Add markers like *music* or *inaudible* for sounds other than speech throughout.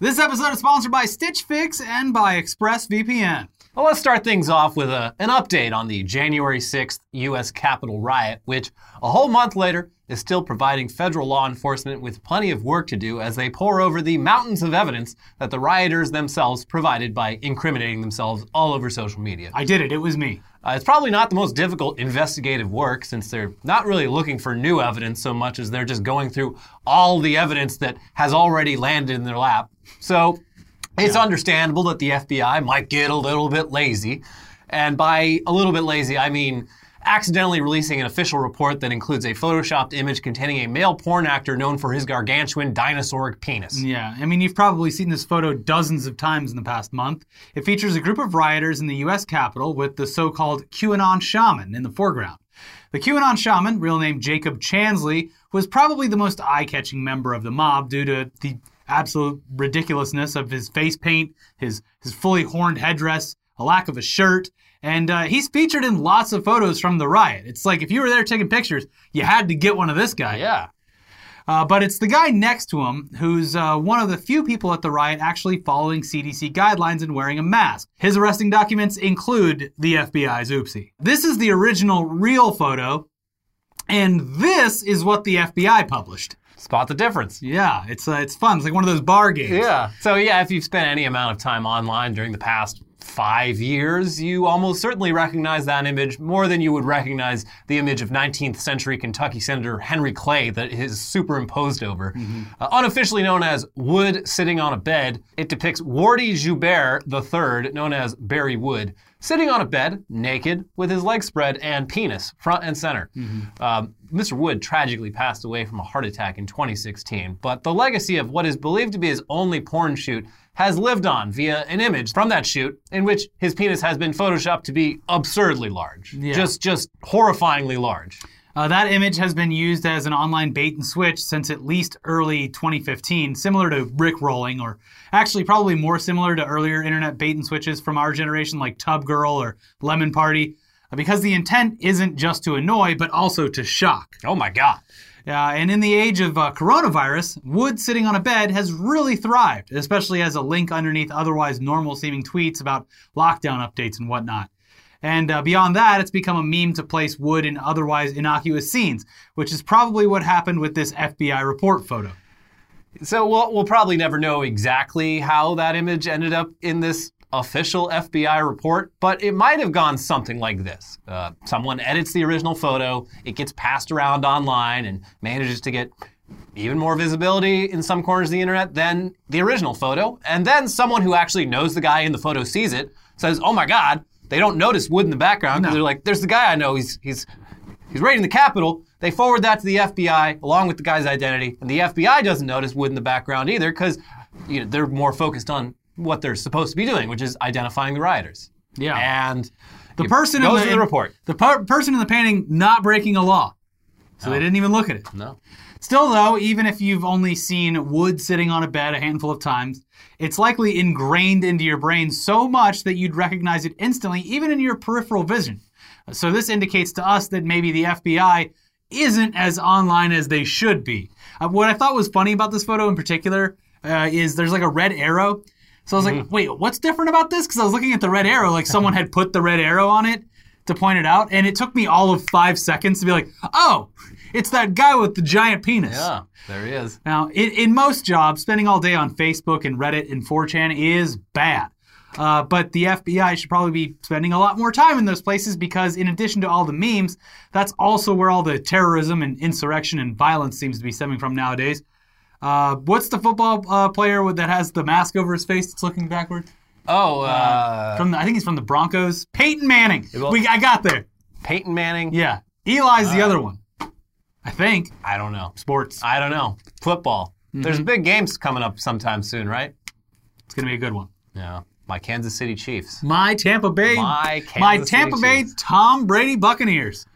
This episode is sponsored by Stitch Fix and by ExpressVPN. Well, let's start things off with a, an update on the January 6th U.S. Capitol riot, which a whole month later is still providing federal law enforcement with plenty of work to do as they pore over the mountains of evidence that the rioters themselves provided by incriminating themselves all over social media. I did it, it was me. Uh, it's probably not the most difficult investigative work since they're not really looking for new evidence so much as they're just going through all the evidence that has already landed in their lap. So it's understandable that the FBI might get a little bit lazy. And by a little bit lazy, I mean accidentally releasing an official report that includes a photoshopped image containing a male porn actor known for his gargantuan dinosauric penis. Yeah, I mean, you've probably seen this photo dozens of times in the past month. It features a group of rioters in the US Capitol with the so called QAnon shaman in the foreground. The QAnon shaman, real name Jacob Chansley, was probably the most eye catching member of the mob due to the absolute ridiculousness of his face paint, his, his fully horned headdress, a lack of a shirt, and uh, he's featured in lots of photos from the riot. It's like if you were there taking pictures, you had to get one of this guy. Yeah. Uh, but it's the guy next to him who's uh, one of the few people at the riot actually following CDC guidelines and wearing a mask. His arresting documents include the FBI's oopsie. This is the original real photo, and this is what the FBI published. Spot the difference. Yeah, it's uh, it's fun. It's like one of those bar games. Yeah. So, yeah, if you've spent any amount of time online during the past five years, you almost certainly recognize that image more than you would recognize the image of 19th century Kentucky Senator Henry Clay that is superimposed over. Uh, unofficially known as Wood sitting on a bed, it depicts Wardy Joubert III, known as Barry Wood, sitting on a bed, naked, with his legs spread and penis front and center. Um, Mr. Wood tragically passed away from a heart attack in 2016, but the legacy of what is believed to be his only porn shoot has lived on via an image from that shoot in which his penis has been photoshopped to be absurdly large. Just just horrifyingly large. Uh, that image has been used as an online bait and switch since at least early 2015, similar to Rick rolling, or actually probably more similar to earlier internet bait and switches from our generation, like Tub Girl or Lemon Party, uh, because the intent isn't just to annoy, but also to shock. Oh my god. Uh, and in the age of uh, coronavirus, Wood sitting on a bed has really thrived, especially as a link underneath otherwise normal seeming tweets about lockdown updates and whatnot. And uh, beyond that, it's become a meme to place Wood in otherwise innocuous scenes, which is probably what happened with this FBI report photo. So we'll, we'll probably never know exactly how that image ended up in this official FBI report, but it might have gone something like this. Uh, someone edits the original photo, it gets passed around online and manages to get even more visibility in some corners of the internet than the original photo. And then someone who actually knows the guy in the photo sees it, says, "Oh my God!" They don't notice Wood in the background because No. they're like, "There's the guy I know. He's he's he's raiding the Capitol." They forward that to the FBI along with the guy's identity, and the FBI doesn't notice Wood in the background either because you know, they're more focused on what they're supposed to be doing, which is identifying the rioters. Yeah. And The person goes in the, the report. The per- person in the painting not breaking a law, so they didn't even look at it. No. Still, though, even if you've only seen Wood sitting on a bed a handful of times, it's likely ingrained into your brain so much that you'd recognize it instantly, even in your peripheral vision. So, this indicates to us that maybe the FBI isn't as online as they should be. Uh, what I thought was funny about this photo in particular uh, is there's like a red arrow. So I was like, wait, what's different about this? Because I was looking at the red arrow, like someone had put the red arrow on it to point it out, and it took me all of five seconds to be like, oh, it's that guy with the giant penis. Yeah, there he is. Now, in, in most jobs, spending all day on Facebook and Reddit and 4chan is bad. Uh, but the FBI should probably be spending a lot more time in those places because, in addition to all the memes, that's also where all the terrorism and insurrection and violence seems to be stemming from nowadays. Uh, what's the football uh, player with, that has the mask over his face that's looking backward? Oh, uh, From the, I think he's from the Broncos. Peyton Manning. well- we, I got there. Peyton Manning. Yeah. Eli's the other one. I think. I don't know. Sports. I don't know. Football. Mm-hmm. There's big games coming up sometime soon, right? It's going to be a good one. Yeah. My Kansas City Chiefs. My Tampa Bay. My Kansas my City Tampa Bay Chiefs. Tom Brady Buccaneers.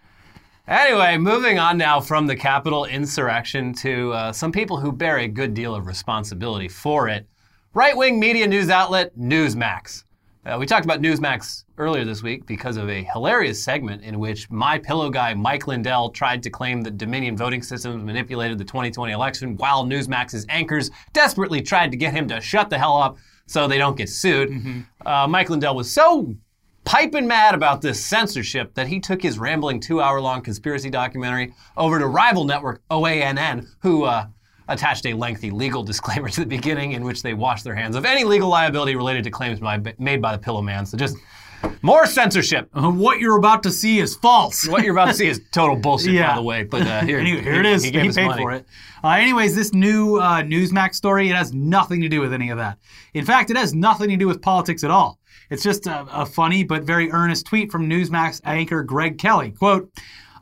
Anyway, moving on now from the Capitol insurrection to uh, some people who bear a good deal of responsibility for it. Right wing media news outlet Newsmax. Uh, we talked about Newsmax earlier this week because of a hilarious segment in which my pillow guy Mike Lindell tried to claim that Dominion voting systems manipulated the 2020 election, while Newsmax's anchors desperately tried to get him to shut the hell up so they don't get sued. Uh, Mike Lindell was so piping mad about this censorship that he took his rambling two-hour-long conspiracy documentary over to rival network OANN, who. Uh, attached a lengthy legal *laughs* disclaimer to the beginning in which they washed their hands of any legal liability related to claims by, made by the Pillow Man. So just more censorship. Uh, what you're about to see is false. What you're about to see is *laughs* total bullshit, Yeah. by the way. But uh, here, *laughs* Anyway, here it is. He, He, paid money. for it. Uh, anyways, this new uh, Newsmax story, it has nothing to do with any of that. In fact, it has nothing to do with politics at all. It's just a, a funny but very earnest tweet from Newsmax anchor Greg Kelly. Quote,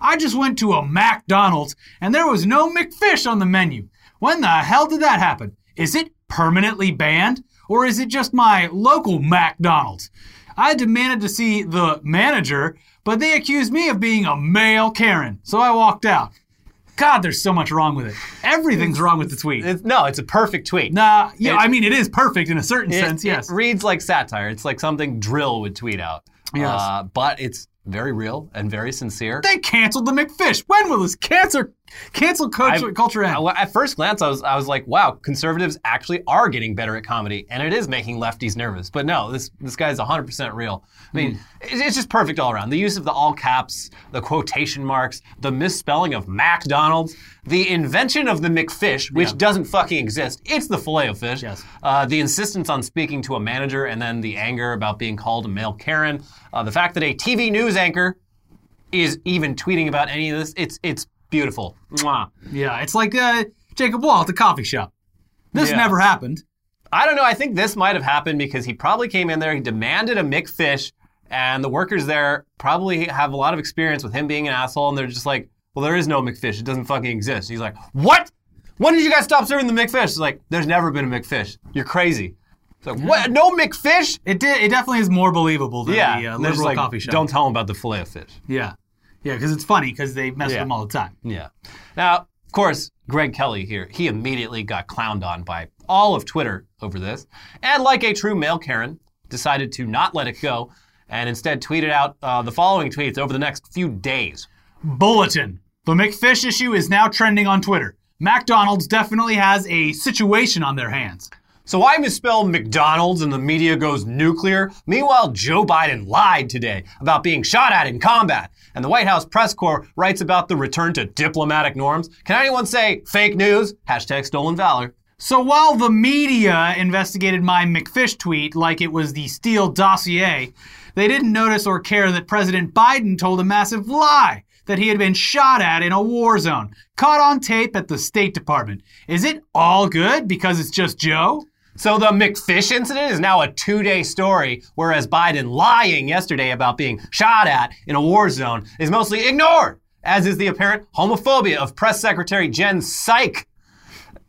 I just went to a McDonald's and there was no McFish on the menu. When the hell did that happen? Is it permanently banned? Or is it just my local McDonald's? I demanded to see the manager, but they accused me of being a male Karen, so I walked out. God, there's so much wrong with it. Everything's wrong with the tweet. It's, no, it's a perfect tweet. Nah, yeah, It- I mean, it is perfect in a certain It- sense, yes. It reads like satire. It's like something dril would tweet out. Yes. Uh, but it's very real and very sincere. they canceled the McFish. When will this cancer cancel culture, I- culture? I- at first glance, I was I was like, wow, conservatives actually are getting better at comedy, and it is making lefties nervous. But no, this this guy's 100 percent real. I mean, it- it's just perfect all around. The use of the all caps, the quotation marks, the misspelling of McDonald's, the invention of the McFish, which Yeah. doesn't fucking exist. It's the filet of fish. Yes. Uh, the insistence on speaking to a manager, and then the anger about being called a male Karen. Uh, the fact that a TV news anchor is even tweeting about any of this. It's it's beautiful. Mwah. yeah, it's like uh, Jacob Wohl at the coffee shop. This Yeah. never happened. I don't know. I think this might have happened because he probably came in there, he demanded a McFish, and the workers there probably have a lot of experience with him being an asshole, and they're just like, well, there is no McFish. It doesn't fucking exist. He's like, what? When did you guys stop serving the McFish? It's like, there's never been a McFish. You're crazy. It's like, what? No McFish? It did. It definitely is more believable than Yeah. the uh, And they're just liberal like, coffee shop. Don't tell him about the fillet of fish. Yeah, yeah, because it's funny because they mess Yeah. with them all the time. Yeah. Now, of course, Greg Kelly here, he immediately got clowned on by all of Twitter over this. And like a true male Karen, decided to not let it go and instead tweeted out uh, the following tweets over the next few days. Bulletin: The McFish issue is now trending on Twitter. McDonald's definitely has a situation on their hands. So I misspell McDonald's and the media goes nuclear. Meanwhile, Joe Biden lied today about being shot at in combat. And the White House press corps writes about the return to diplomatic norms. Can anyone say fake news? Hashtag stolen valor. So while the media investigated my McFish tweet like it was the Steele dossier, they didn't notice or care that President Biden told a massive lie that he had been shot at in a war zone, caught on tape at the State Department. Is it all good because it's just Joe? So the McFish incident is now a two-day story, whereas Biden lying yesterday about being shot at in a war zone is mostly ignored, as is the apparent homophobia of Press Secretary Jen Psaki.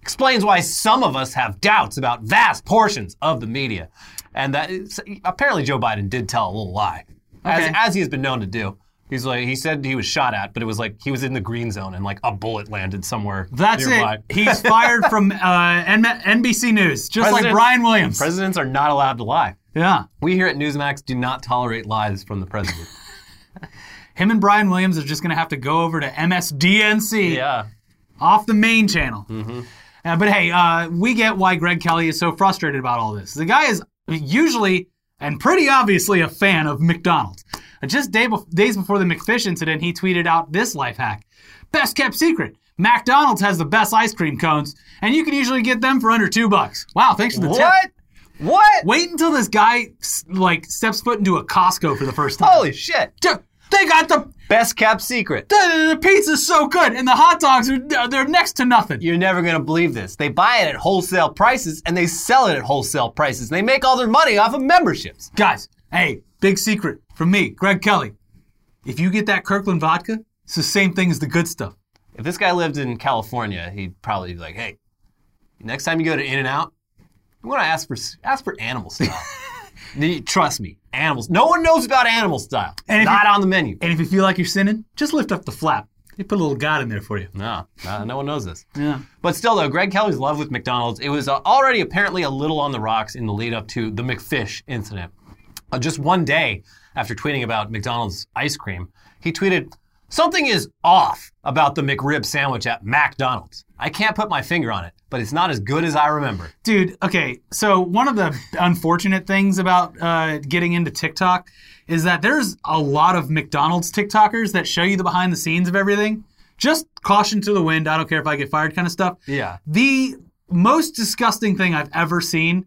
Explains why some of us have doubts about vast portions of the media. And that is, apparently Joe Biden did tell a little lie, as, as he has been known to do. He's like he said he was shot at, but it was like he was in the green zone and like a bullet landed somewhere. That's nearby. it. He's *laughs* fired from uh, N- NBC News, just like Brian Williams. Presidents are not allowed to lie. yeah. We here at Newsmax do not tolerate lies from the president. *laughs* Him and Brian Williams are just going to have to go over to MSDNC. yeah. off the main channel. Mm-hmm. Uh, but hey, uh, we get why Greg Kelly is so frustrated about all this. The guy is usually and pretty obviously a fan of McDonald's. Just day bef- days before the McFish incident, he tweeted out this life hack: best kept secret. McDonald's has the best ice cream cones, and you can usually get them for under two bucks. Wow, thanks for the tip. What? What? Wait until this guy like steps foot into a Costco for the first time. Holy shit. They got the Best kept secret. the, the pizza's so good, and the hot dogs are they're next to nothing. You're never going to believe this. They buy it at wholesale prices and they sell it at wholesale prices. And they make all their money off of memberships. Guys, hey, big secret from me, Greg Kelly. If you get that Kirkland vodka, it's the same thing as the good stuff. If this guy lived in California, he'd probably be like, hey, next time you go to In N Out, I'm going to ask for ask for animal style. *laughs* Trust me, animals. No one knows about animal style. And Not you- on the menu. And if you feel like you're sinning, just lift up the flap. They put a little God in there for you. No, no, no one knows this. Yeah. But still, though, Greg Kelly's love with McDonald's, it was uh, already apparently a little on the rocks in the lead up to the McFish incident. uh, just one day after tweeting about McDonald's ice cream, he tweeted, Something is off about the McRib sandwich at McDonald's. I can't put my finger on it, but it's not as good as I remember. Dude, okay. So one of the unfortunate things about uh, getting into TikTok is that there's a lot of McDonald's TikTokers that show you the behind the scenes of everything. Just caution to the wind. I don't care if I get fired, kind of stuff. Yeah. The most disgusting thing I've ever seen.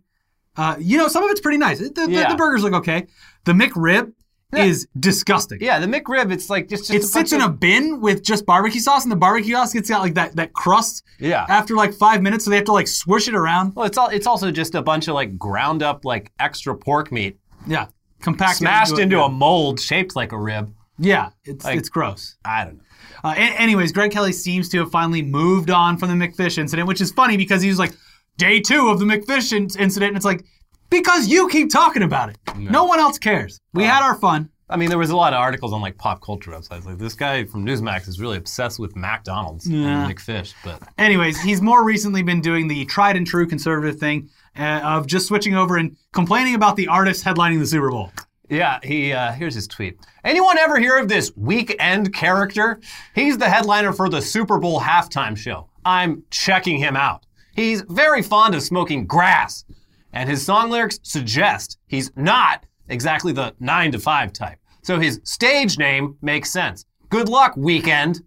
Uh, you know, some of it's pretty nice. The, the- Yeah. the burgers look okay. The McRib is disgusting. Yeah, the McRib, it's like just, just It a sits in a bin with just barbecue sauce, and the barbecue sauce gets out like that that crust. Yeah. After like five minutes, so they have to like swish it around. Well, it's all it's also just a bunch of like ground up like extra pork meat Yeah. Compacted smashed into yeah. a mold shaped like a rib. Yeah, it's Like- it's gross. I don't know. Uh, anyways, Greg Kelly seems to have finally moved on from the McFish incident, which is funny because he was like, day two of the McFish incident, and it's like, because you keep talking about it. No, one else cares. We had our fun. I mean, there was a lot of articles on like pop culture websites. Like this guy from Newsmax is really obsessed with McDonald's Yeah. and McFish. But Anyways, he's more recently been doing the tried and true conservative thing uh, of just switching over and complaining about the artists headlining the Super Bowl. yeah, he uh, here's his tweet. Anyone ever hear of this weekend character? He's the headliner for the Super Bowl halftime show. I'm checking him out. He's very fond of smoking grass, and his song lyrics suggest he's not exactly the nine to five type. So his stage name makes sense. Good luck, weekend.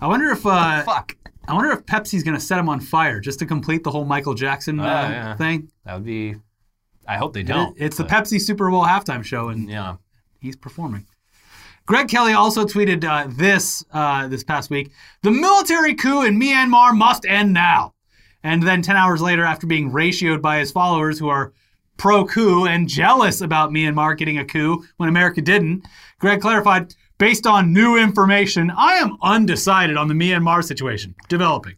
I wonder if uh, *laughs* Fuck. I wonder if Pepsi's gonna set him on fire just to complete the whole Michael Jackson uh, Oh, yeah. thing. That would be. I hope they don't. It's the Pepsi Super Bowl halftime show, and Yeah. he's performing. Greg Kelly also tweeted uh, this uh, this past week: "The military coup in Myanmar must end now." And then 10 hours later, after being ratioed by his followers who are pro coup and jealous about Myanmar getting a coup when America didn't, Greg clarified, based on new information, I am undecided on the Myanmar situation developing.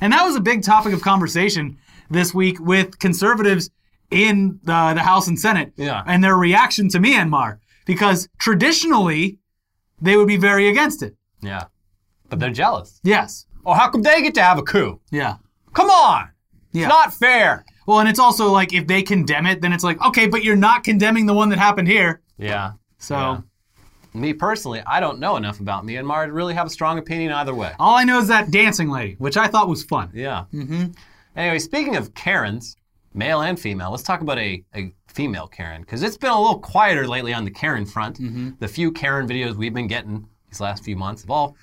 And that was a big topic of conversation this week with conservatives in the, the House and Senate Yeah. and their reaction to Myanmar. Because traditionally, they would be very against it. Yeah. But they're jealous. Yes. Oh, how come they get to have a coup? Yeah. Come on. Yeah. It's not fair. Well, and it's also like if they condemn it, then it's like, okay, but you're not condemning the one that happened here. Yeah. So Yeah. Me personally, I don't know enough about Myanmar to really have a strong opinion either way. all I know is that dancing lady, which I thought was fun. Yeah. Mm-hmm. Anyway, speaking of Karens, male and female, let's talk about a, a female Karen because it's been a little quieter lately on the Karen front. Mm-hmm. The few Karen videos we've been getting these last few months have all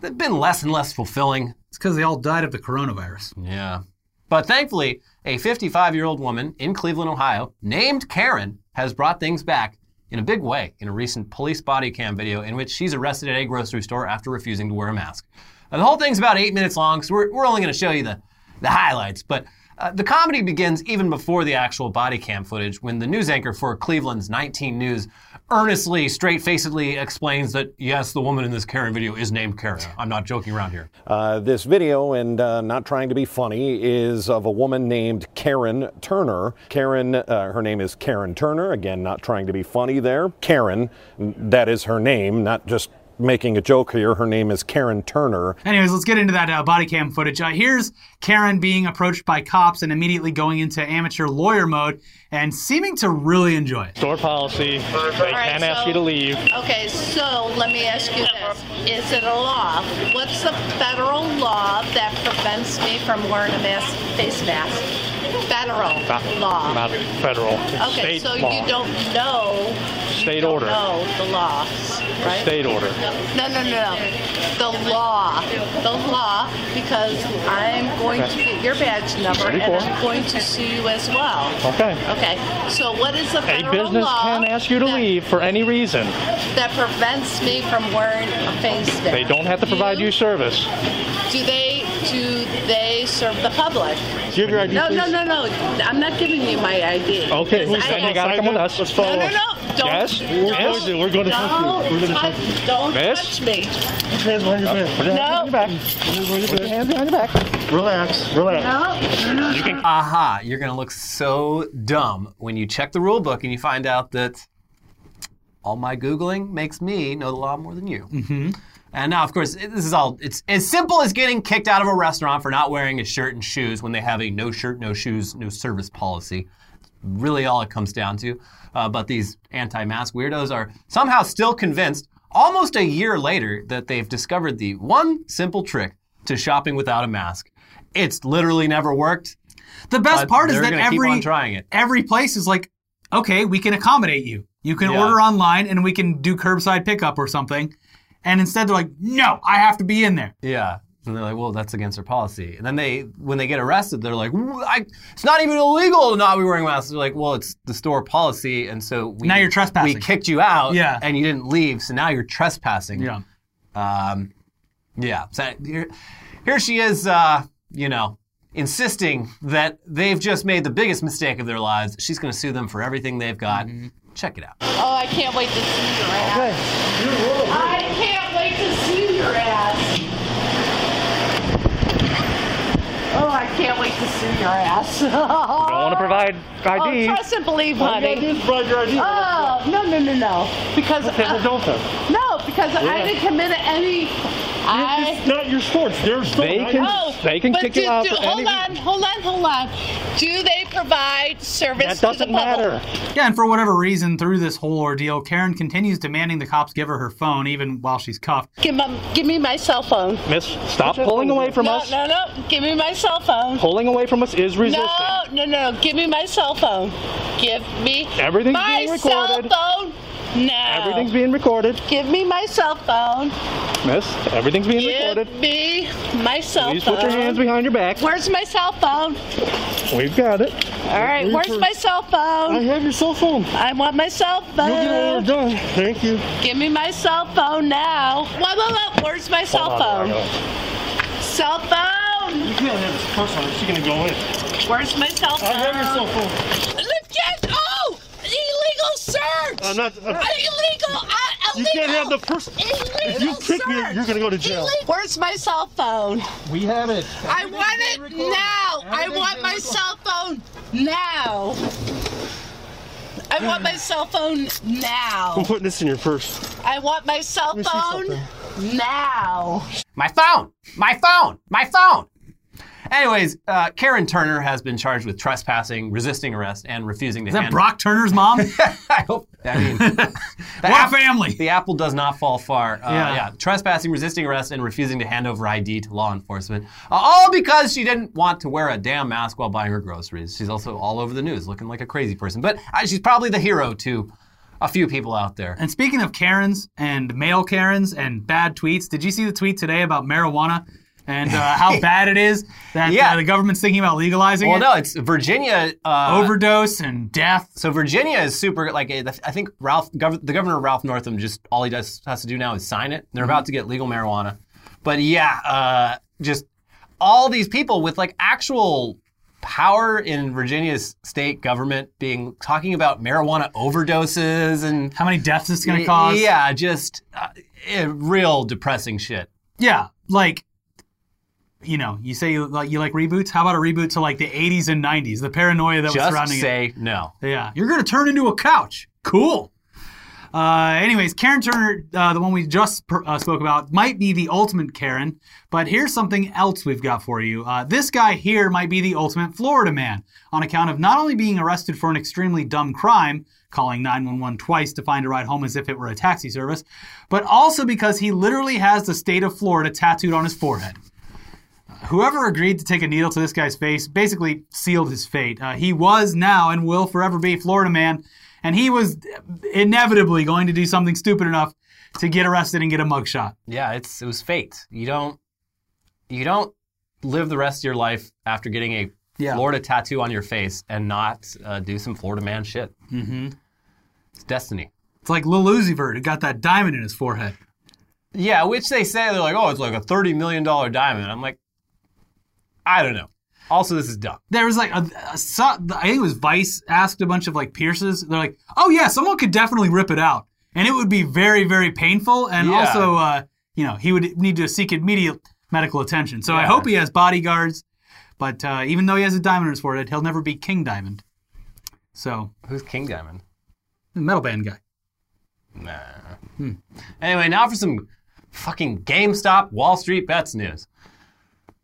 they've been less and less fulfilling. It's because they all died of the coronavirus. Yeah. But thankfully, a 55 year old woman in Cleveland, Ohio, named Karen, has brought things back in a big way in a recent police body cam video in which she's arrested at a grocery store after refusing to wear a mask. Now, the whole thing's about eight minutes long, so we're, we're only going to show you the, the highlights. But uh, the comedy begins even before the actual body cam footage when the news anchor for Cleveland's 19 News earnestly, straight facedly explains that, yes, the woman in this Karen video is named Karen. I'm not joking around here. Uh, this video, and uh, not trying to be funny, is of a woman named Karen Turner. Karen, uh, her name is Karen Turner. Again, not trying to be funny there. Karen, that is her name, not just making a joke here. Her name is Karen Turner. Anyways, let's get into that uh, body cam footage. Uh, here's Karen being approached by cops and immediately going into amateur lawyer mode and seeming to really enjoy it. Store policy, they right, can ask so- you to leave. Okay, so let me ask you this. Is it a law? What's the federal law that prevents me from wearing a mask, face mask? Federal Not, law. not federal. Okay, state so law. you don't know. State you don't order. know the law, right? State order. No, no, no, no. The law. The law, because I'm going to get your badge number and I'm going to sue you as well. Okay. Okay, so what is the federal law? A business law can ask you to that- leave for any reason. that prevents me from wearing a face mask. They don't have to provide you service. Do they? Do serve the public? Give your ID, No, please. no, no, no. I'm not giving you my ID. Okay, Because then I- you gotta come with us. Let's follow No, no, no. Don't. Yes? Don't, Yes? We're going to touch you. We're Don't, gonna touch, touch don't Miss? touch me. Hands behind your back. Put your No. hands behind your hands behind your back. Relax. Relax. No. Aha, you're going to look so dumb when you check the rule book and you find out that all my Googling makes me know the law more than you. Mm-hmm. And now, of course, this is all, it's as simple as getting kicked out of a restaurant for not wearing a shirt and shoes when they have a no shirt, no shoes, no service policy. really all it comes down to. Uh, but these anti-mask weirdos are somehow still convinced, almost a year later, that they've discovered the one simple trick to shopping without a mask. It's literally never worked. The best part is that every trying it. every place is like, okay, we can accommodate you. You can Yeah. order online and we can do curbside pickup or something. And instead they're like, no, I have to be in there. Yeah. And they're like, well, that's against our policy. And then they, when they get arrested, they're like, I, it's not even illegal to not be wearing masks. They're like, well, it's the store policy, and so we, Now you're trespassing. We kicked you out, Yeah. and you didn't leave, so now you're trespassing. Yeah. Um, yeah. So here, here she is, uh, you know, insisting that they've just made the biggest mistake of their lives. She's going to sue them for everything they've got. Mm-hmm. Check it out. Oh, I can't wait to see your ass. I can't wait to see your ass. Oh, I can't wait to see your ass. *laughs* Don't want to provide Oh, ID. trust and believe, All you gotta honey. do is provide your ID. Oh, no, no, no, no. Because Okay, well, uh, don't then. no, because I didn't commit any. I. It's not your store. It's their store. They not can- yours. Oh, They can kick do, you out do, for hold any- on, hold on, hold on. Do they provide service That to the doesn't matter. Yeah, and for whatever reason, through this whole ordeal, Karen continues demanding the cops give her her phone even while she's cuffed. Give, my, give me my cell phone. Miss, stop pulling away from No, us. no, no. No. Give me my cell phone. Pulling away from us is resisting. No, no, no. Give me my cell phone. Give me Everything's my being cell phone. No. Everything's being recorded. Give me my cell phone. Miss, everything's being Give recorded. me my cell Please phone. put your hands behind your back. Where's my cell phone? We've got it. All right, Wait where's for- my cell phone? I phone? have your cell phone. I want my cell You'll get all phone. done. Thank you. Give me my cell phone now. What, what, what? Where's my cell Hold phone? Margo. Cell phone. You can't have this purse on. She's gonna go in. Where's my cell phone? I have your cell phone. Let's get, oh, illegal search. I'm not. I'm, illegal. You can't have the first. If you Illegal kick me, you're gonna go to jail. Where's my cell phone? We have it. I want it now. I want my cell phone now. I want my cell phone now. I'm putting this in your purse. I want my cell phone now. My phone! My phone! My phone! Anyways, uh, Karen Turner has been charged with trespassing, resisting arrest, and refusing to Is that hand. Brock Turner's mom? *laughs* I hope. I mean, *laughs* the, app- family! the apple does not fall far. Uh, Yeah. yeah. Trespassing, resisting arrest, and refusing to hand over ID to law enforcement. Uh, all because she didn't want to wear a damn mask while buying her groceries. She's also all over the news looking like a crazy person. But uh, she's probably the hero to a few people out there. And speaking of Karens and male Karens and bad tweets, did you see the tweet today about marijuana and uh, how *laughs* bad it is that Yeah. uh, the government's thinking about legalizing Well, it? Well, no, it's Virginia. Uh, Overdose and death. So Virginia is super like I think Ralph, gov- the governor Ralph Northam, just all he does has to do now is sign it. They're about to get legal marijuana, but yeah, uh, just all these people with like actual power in Virginia's state government being talking about marijuana overdoses and How many deaths it's going to cause? yeah, just uh, eh, real depressing shit. Yeah, like you know, you say you like you like reboots. How about a reboot to like the 80s and 90s? The paranoia that was Just surrounding it. say no. Yeah, you're gonna turn into a couch. Cool. Uh, anyways, Karen Turner, uh, the one we just per- uh, spoke about, might be the ultimate Karen. But here's something else we've got for you. Uh, this guy here might be the ultimate Florida man on account of not only being arrested for an extremely dumb crime, calling 911 twice to find a ride home as if it were a taxi service, but also because he literally has the state of Florida tattooed on his forehead. Whoever agreed to take a needle to this guy's face basically sealed his fate. Uh, he was now and will forever be Florida man, and he was inevitably going to do something stupid enough to get arrested and get a mugshot. Yeah, it's it was fate. You don't you don't live the rest of your life after getting a Yeah. Florida tattoo on your face and not uh, do some Florida man shit. Mm-hmm. It's destiny. It's like Lil Uzi Vert who got that diamond in his forehead. Yeah, which they say they're like, oh, it's like a thirty million dollar diamond. I'm like, I don't know. Also, this is dumb. There was like a, a I think it was Vice asked a bunch of like pierces. They're like, oh yeah, someone could definitely rip it out, and it would be very very painful, and Yeah. also uh, you know he would need to seek immediate medical attention. So I hope he has bodyguards, but uh, even though he has a diamond in his forehead, he'll never be King Diamond. So Who's King Diamond? the metal band guy. Nah. Hmm. Anyway, now for some fucking GameStop Wall Street bets news.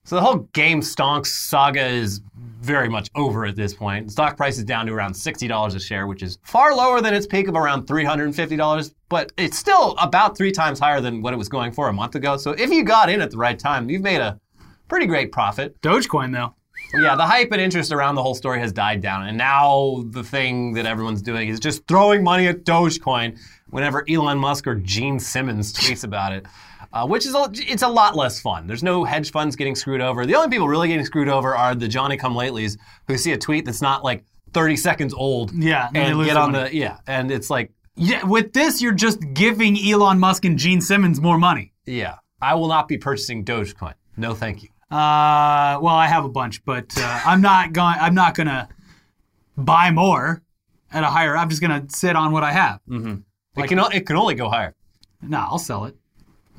So the whole game stonks saga is very much over at this point. The stock price is down to around $60 a share, which is far lower than its peak of around $350, but it's still about three times higher than what it was going for a month ago. So if you got in at the right time, you've made a pretty great profit. Dogecoin, though. Yeah, the hype and interest around the whole story has died down, and now the thing that everyone's doing is just throwing money at Dogecoin whenever Elon Musk or Gene Simmons tweets about it, uh, which is a, it's a lot less fun. There's no hedge funds getting screwed over. The only people really getting screwed over are the Johnny Come Latelys who see a tweet that's not like 30 seconds old, Yeah, and and get on money. the yeah, and it's like Yeah, with this, you're just giving Elon Musk and Gene Simmons more money. yeah, I will not be purchasing Dogecoin. No, thank you. Uh, well, I have a bunch, but uh, I'm not going. I'm not gonna buy more at a higher. I'm just gonna sit on what I have. it can it can only go higher. No, I'll sell it.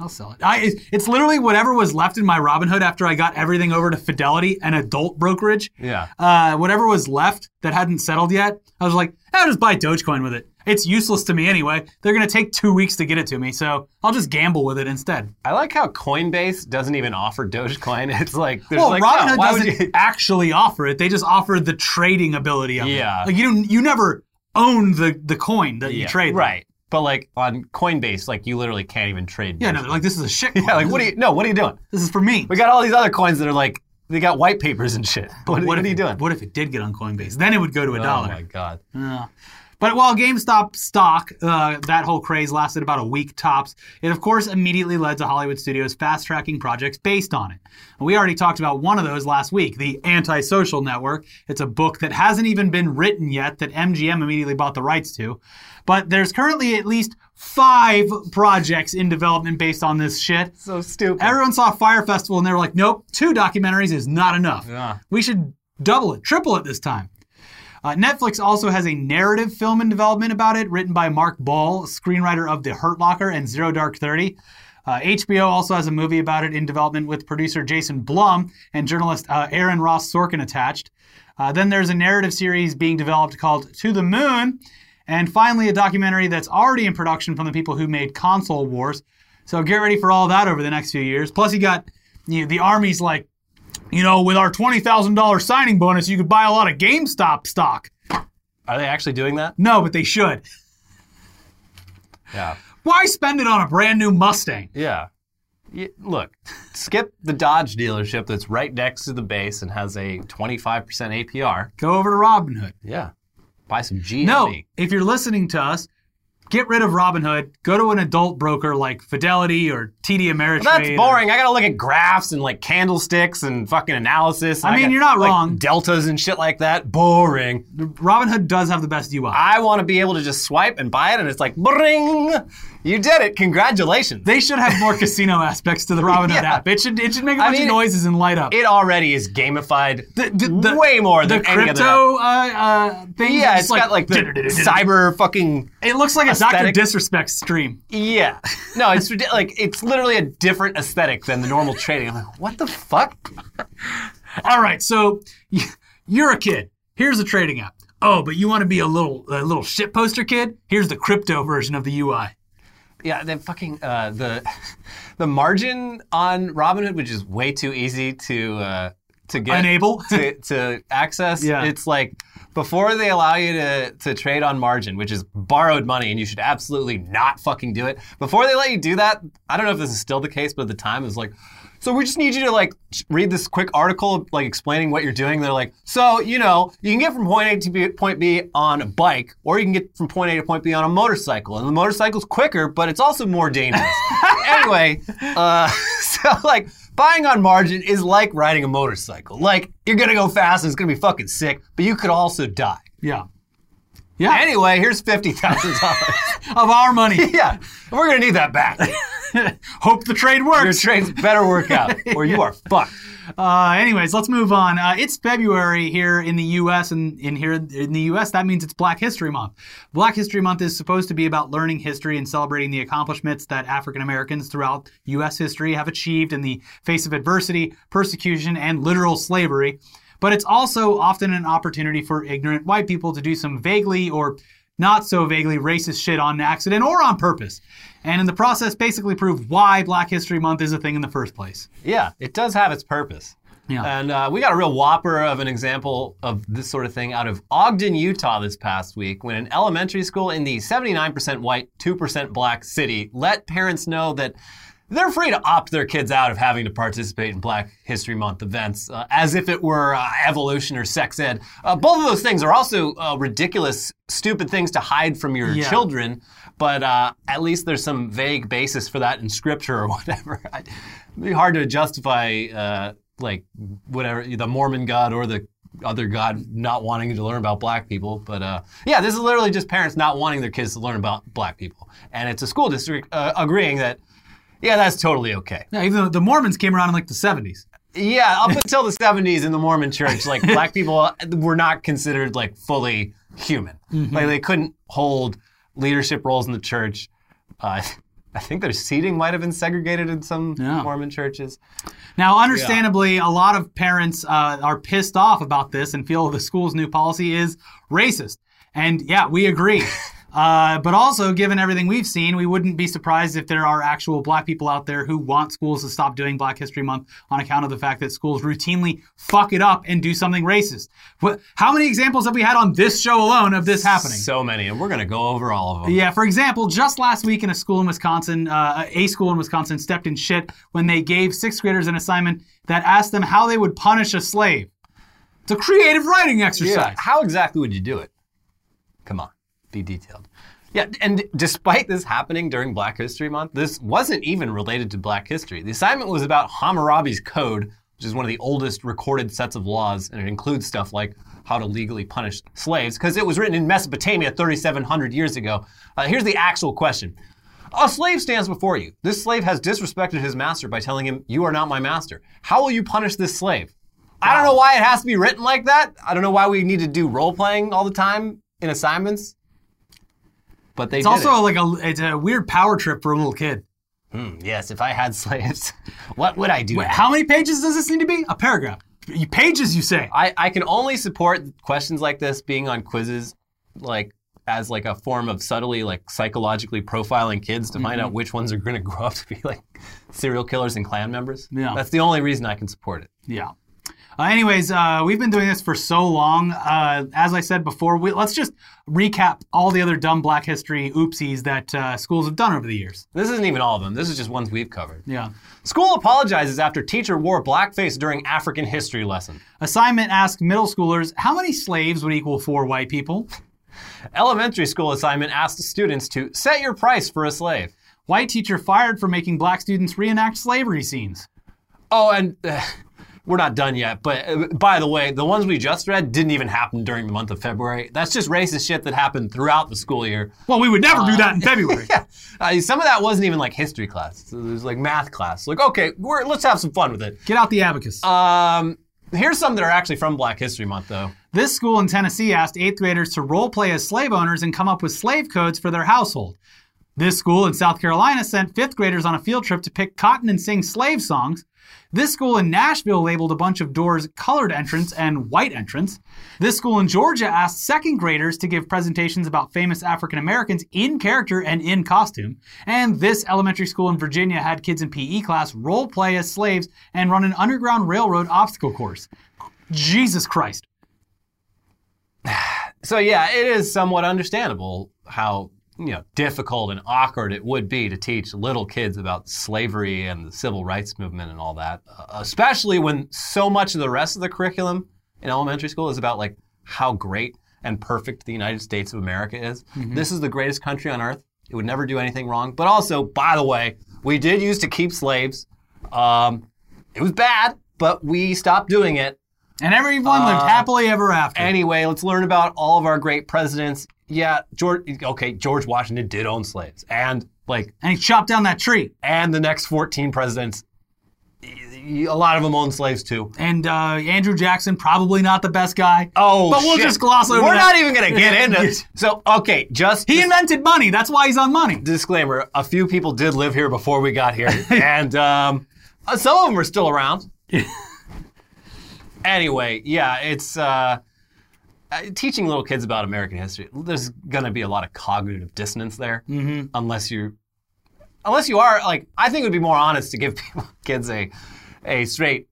I'll sell it. I, it's- literally whatever was left in my Robinhood after I got everything over to Fidelity and adult brokerage. Yeah. Uh, whatever was left that hadn't settled yet, I was like, I'll just buy Dogecoin with it. It's useless to me anyway. They're gonna take two weeks to get it to me, so I'll just gamble with it instead. I like how Coinbase doesn't even offer Dogecoin. *laughs* It's like there's Well, like Robinhood why doesn't you? *laughs* actually offer it. They just offer the trading ability of Yeah. it. Like you don't, you never own the the coin that you trade. right? But like on Coinbase, like you literally can't even trade. Yeah, no, they're like this is a shit. *laughs* yeah, like what are you? No, what are you doing? This is for me. We got all these other coins that are like they got white papers and shit. *laughs* What, what if are you doing? What if it did get on Coinbase? Then it would go to a oh dollar. oh my god. Yeah. But while GameStop stock, uh, that whole craze lasted about a week tops, it of course immediately led to Hollywood studios fast tracking projects based on it. We already talked about one of those last week, The Antisocial Network. It's a book that hasn't even been written yet that MGM immediately bought the rights to. But there's currently at least five projects in development based on this shit. So stupid. Everyone saw Fyre Festival and they were like, nope, two documentaries is not enough. Yeah. We should double it, triple it this time. Uh, Netflix also has a narrative film in development about it, written by Mark Boal, screenwriter of The Hurt Locker and Zero Dark Thirty. Uh, HBO also has a movie about it in development with producer Jason Blum and journalist uh, Aaron Ross Sorkin attached. Uh, then there's a narrative series being developed called To the Moon. And finally, a documentary that's already in production from the people who made Console Wars. So get ready for all that over the next few years. Plus, you got you know, the Army's like, you know, with our $20,000 signing bonus, you could buy a lot of GameStop stock. Are they actually doing that? No, but they should. Yeah. Why spend it on a brand new Mustang? Yeah. Y- look, skip the Dodge dealership that's right next to the base and has a 25% APR. Go over to Robinhood. Yeah. Buy some GME. No, if you're listening to us, get rid of Robinhood. Go to an adult broker like Fidelity or TD Ameritrade. That's or- boring. I gotta look at graphs and like candlesticks and fucking analysis. I and mean, got, you're not like, wrong. Deltas and shit like that. Boring. Robinhood does have the best UI. I want to be able to just swipe and buy it, and it's like, bring. You did it. Congratulations. they should have more casino *laughs* aspects to the Robinhood Yeah. app. It should it should make a bunch mean, of noises and light up. it already is gamified The- the- way more the than any other. app. crypto uh, uh, thing. Yeah, it's got like the cyber fucking. It looks like a Dr. Disrespect stream. Yeah. No, it's *laughs* like it's literally a different aesthetic than the normal trading. I'm like, what the fuck? All right, so you're a kid. Here's a trading app. Oh, but you want to be a little a little shit poster kid? Here's the crypto version of the UI. Yeah, the fucking uh, the the margin on Robinhood, which is way too easy to uh, to get unable to, to access. Yeah. It's like before they allow you to to trade on margin, which is borrowed money, and you should absolutely not fucking do it. Before they let you do that, I don't know if this is still the case, but at the time it was like. So we just need you to like read this quick article like explaining what you're doing. They're like, so you know, you can get from point A to B, point B on a bike, or you can get from point A to point B on a motorcycle. And the motorcycle's quicker, but it's also more dangerous. *laughs* anyway, uh, *laughs* so like buying on margin is like riding a motorcycle. Like you're gonna go fast and it's gonna be fucking sick, but you could also die. Yeah. Yeah. Anyway, here's fifty thousand dollars. *laughs* of our money. yeah, we're gonna need that back. *laughs* Hope the trade works. Your trades better work out, *laughs* or you are fucked. Uh, anyways, let's move on. Uh, it's February here in the U.S. and in here in the U.S. that means it's Black History Month. Black History Month is supposed to be about learning history and celebrating the accomplishments that African Americans throughout U.S. history have achieved in the face of adversity, persecution, and literal slavery. But it's also often an opportunity for ignorant white people to do some vaguely or not so vaguely racist shit on accident or on purpose. And in the process, basically prove why Black History Month is a thing in the first place. Yeah, it does have its purpose. Yeah. And uh, we got a real whopper of an example of this sort of thing out of Ogden, Utah this past week when an elementary school in the 79% white, 2% black city let parents know that they're free to opt their kids out of having to participate in Black History Month events uh, as if it were uh, evolution or sex ed. Uh, both of those things are also uh, ridiculous, stupid things to hide from your Yeah. children, but uh, at least there's some vague basis for that in scripture or *laughs* whatever. It'd be hard to justify, uh, like, whatever, the Mormon God or the other God not wanting to learn about black people. But uh, yeah, this is literally just parents not wanting their kids to learn about black people. And it's a school district uh, agreeing that, yeah, that's totally okay. Yeah, even though the Mormons came around in like the 70s. Yeah, up until the 70s in the Mormon church, like *laughs* black people were not considered like fully human. Like they couldn't hold leadership roles in the church. Uh, *laughs* I think their seating might have been segregated in some Yeah. Mormon churches. Now, understandably, a lot of parents uh, are pissed off about this and feel the school's new policy is racist. And yeah, we agree. *laughs* Uh, but also, given everything we've seen, we wouldn't be surprised if there are actual black people out there who want schools to stop doing Black History Month on account of the fact that schools routinely fuck it up and do something racist. What, how many examples have we had on this show alone of this happening? So many, and we're going to go over all of them. Yeah, for example, just last week in a school in Wisconsin, uh, a school in Wisconsin stepped in shit when they gave sixth graders an assignment that asked them how they would punish a slave. It's a creative writing exercise. Yeah. How exactly would you do it? Come on, be detailed. Yeah, and despite this happening during Black History Month, this wasn't even related to Black history. The assignment was about Hammurabi's Code, which is one of the oldest recorded sets of laws, and it includes stuff like how to legally punish slaves, because it was written in Mesopotamia 3,700 years ago. Uh, here's the actual question. A slave stands before you. This slave has disrespected his master by telling him, You are not my master. How will you punish this slave? I don't know why it has to be written like that. I don't know why we need to do role playing all the time in assignments. But they It's also it. like a it's a weird power trip for a little kid. Hmm, yes, if I had *laughs* slaves, what would I do? Wait, how many pages does this need to be? A paragraph. Pages, you say? I, I can only support questions like this being on quizzes, like as like a form of subtly like psychologically profiling kids to find Mm-hmm. out which ones are going *laughs* to grow up to be like serial killers and Klan members. Yeah. that's the only reason I can support it. Yeah. Uh, anyways, uh, we've been doing this for so long. Uh, as I said before, we, let's just recap all the other dumb Black History oopsies that uh, schools have done over the years. This isn't even all of them. This is just ones we've covered. Yeah. School apologizes after teacher wore blackface during African history lesson. Assignment asked middle schoolers how many slaves would equal four white people. Elementary school assignment asked students to set your price for a slave. White teacher fired for making black students reenact slavery scenes. Oh, and uh, we're not done yet. But uh, by the way, the ones we just read didn't even happen during the month of February. That's just racist shit that happened throughout the school year. Well, we would never do that in *laughs* February. Yeah, uh, some of that wasn't even like history class. It was like math class. Like, okay, we're, let's have some fun with it. Get out the abacus. Um, here's some that are actually from Black History Month, though. This school in Tennessee asked eighth graders to role play as slave owners and come up with slave codes for their household. This school in South Carolina sent fifth graders on a field trip to pick cotton and sing slave songs. This school in Nashville labeled a bunch of doors colored entrance and white entrance. This school in Georgia asked second graders to give presentations about famous African Americans in character and in costume. And this elementary school in Virginia had kids in PE class role play as slaves and run an Underground Railroad obstacle course. Jesus Christ. *sighs* So yeah, it is somewhat understandable how you know difficult and awkward it would be to teach little kids about slavery and the civil rights movement and all that, uh, especially when so much of the rest of the curriculum in elementary school is about like how great and perfect the United States of America is. This is the greatest country on earth. It would never do anything wrong. But also, by the way, we did used to keep slaves. Um, it was bad, but we stopped doing it. And everyone lived happily ever after. Anyway, let's learn about all of our great presidents. Yeah, George. Okay, George Washington did own slaves, and like, and he chopped down that tree. and the next 14 presidents, a lot of them owned slaves too. And uh, Andrew Jackson, probably not the best guy. Oh, But we'll shit. just gloss over We're that. not even gonna get into *laughs* it. So, okay, just He dis- invented money. That's why he's on money. disclaimer: a few people did live here before we got here, *laughs* and um, uh, some of them are still around. *laughs* anyway, yeah, it's uh, uh, teaching little kids about American history, there's going to be a lot of cognitive dissonance there, mm-hmm. unless you, unless you are like, I think it would be more honest to give *laughs* people, kids a, a straight,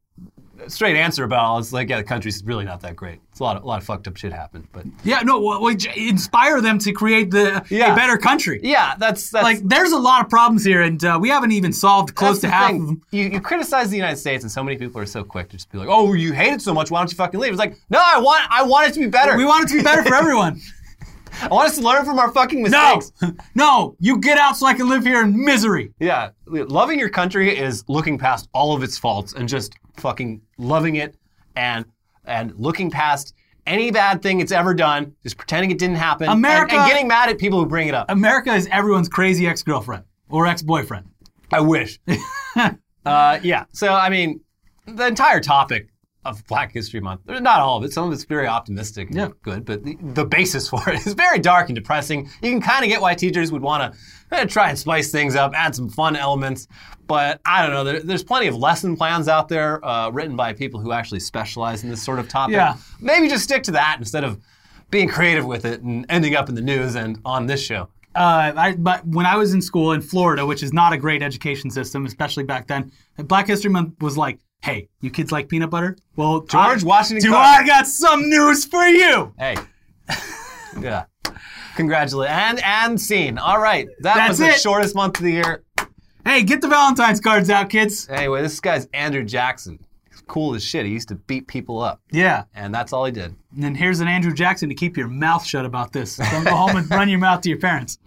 straight answer about. It's like, yeah, the country's really not that great. It's a lot of, a lot of fucked up shit happened, but Yeah, no, well, we j- inspire them to create the Yeah. a better country. yeah, that's that's Like, there's a lot of problems here, and uh, we haven't even solved close to half thing. of them. You, you criticize the United States, and so many people are so quick to just be like, "Oh, you hate it so much. Why don't you fucking leave?" It's like, no, I want, I want it to be better. We want it to be better for *laughs* everyone. I want us to learn from our fucking mistakes. No, mistakes. *laughs* no, you get out so I can live here in misery. Yeah, loving your country is looking past all of its faults and just fucking loving it, and and looking past any bad thing it's ever done, just pretending it didn't happen, and- and, getting mad at people who bring it up. America is everyone's crazy ex-girlfriend or ex-boyfriend. I wish. *laughs* uh, yeah. So I mean, the entire topic of Black History Month, not all of it. Some of it's very optimistic and Yeah. good, but the, the basis *laughs* for it is very dark and depressing. You can kind of get why teachers would want to try and spice things up, add some fun elements. But I don't know. There, there's plenty of lesson plans out there uh, written by people who actually specialize in this sort of topic. Yeah. Maybe just stick to that instead of being creative with it and ending up in the news and on this show. Uh, I, but when I was in school in Florida, which is not a great education system, especially back then, Black History Month was like, "Hey, you kids like peanut butter? Well, George I, Washington do Carver. I got some news for you?" Hey. *laughs* yeah. Congratulate and and scene. All right. That That's was the it. shortest month of the year. Hey, get the Valentine's cards out, kids. Anyway, this guy's Andrew Jackson. He's cool as shit. He used to beat people up. Yeah. And that's all he did. And then here's an Andrew Jackson to keep your mouth shut about this. Don't go home and run your mouth to your parents.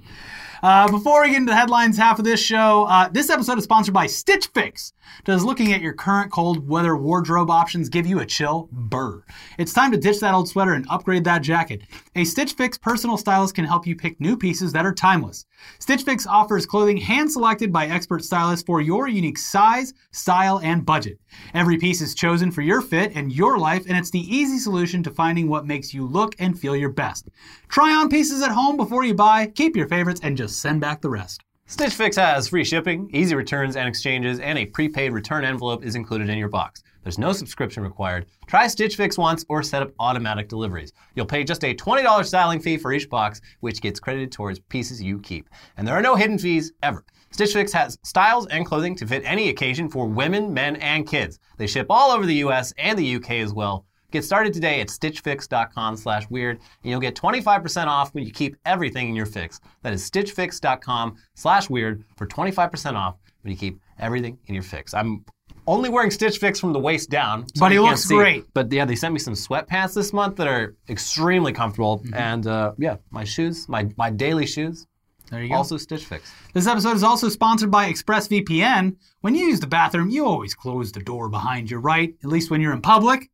Uh, before we get into the headlines half of this show, uh, this episode is sponsored by Stitch Fix. Does looking at your current cold weather wardrobe options give you a chill? Burr. It's time to ditch that old sweater and upgrade that jacket. A Stitch Fix personal stylist can help you pick new pieces that are timeless. Stitch Fix offers clothing hand selected by expert stylists for your unique size, style, and budget. Every piece is chosen for your fit and your life, and it's the easy solution to finding what makes you look and feel your best. Try on pieces at home before you buy, keep your favorites, and just send back the rest. Stitch Fix has free shipping, easy returns and exchanges, and a prepaid return envelope is included in your box. There's no subscription required. Try Stitch Fix once or set up automatic deliveries. You'll pay just a $20 styling fee for each box, which gets credited towards pieces you keep. And there are no hidden fees ever. Stitch Fix has styles and clothing to fit any occasion for women, men, and kids. They ship all over the US and the UK as well. Get started today at stitchfix.com slash weird, and you'll get 25% off when you keep everything in your fix. That is stitchfix.com slash weird for 25% off when you keep everything in your fix. I'm only wearing Stitch Fix from the waist down. so But he looks see. great. But yeah, they sent me some sweatpants this month that are extremely comfortable. Mm-hmm. And uh, yeah, my shoes, my, my daily shoes, There you go. also Stitch Fix. This episode is also sponsored by ExpressVPN. When you use the bathroom, you always close the door behind you, right? At least when you're in public.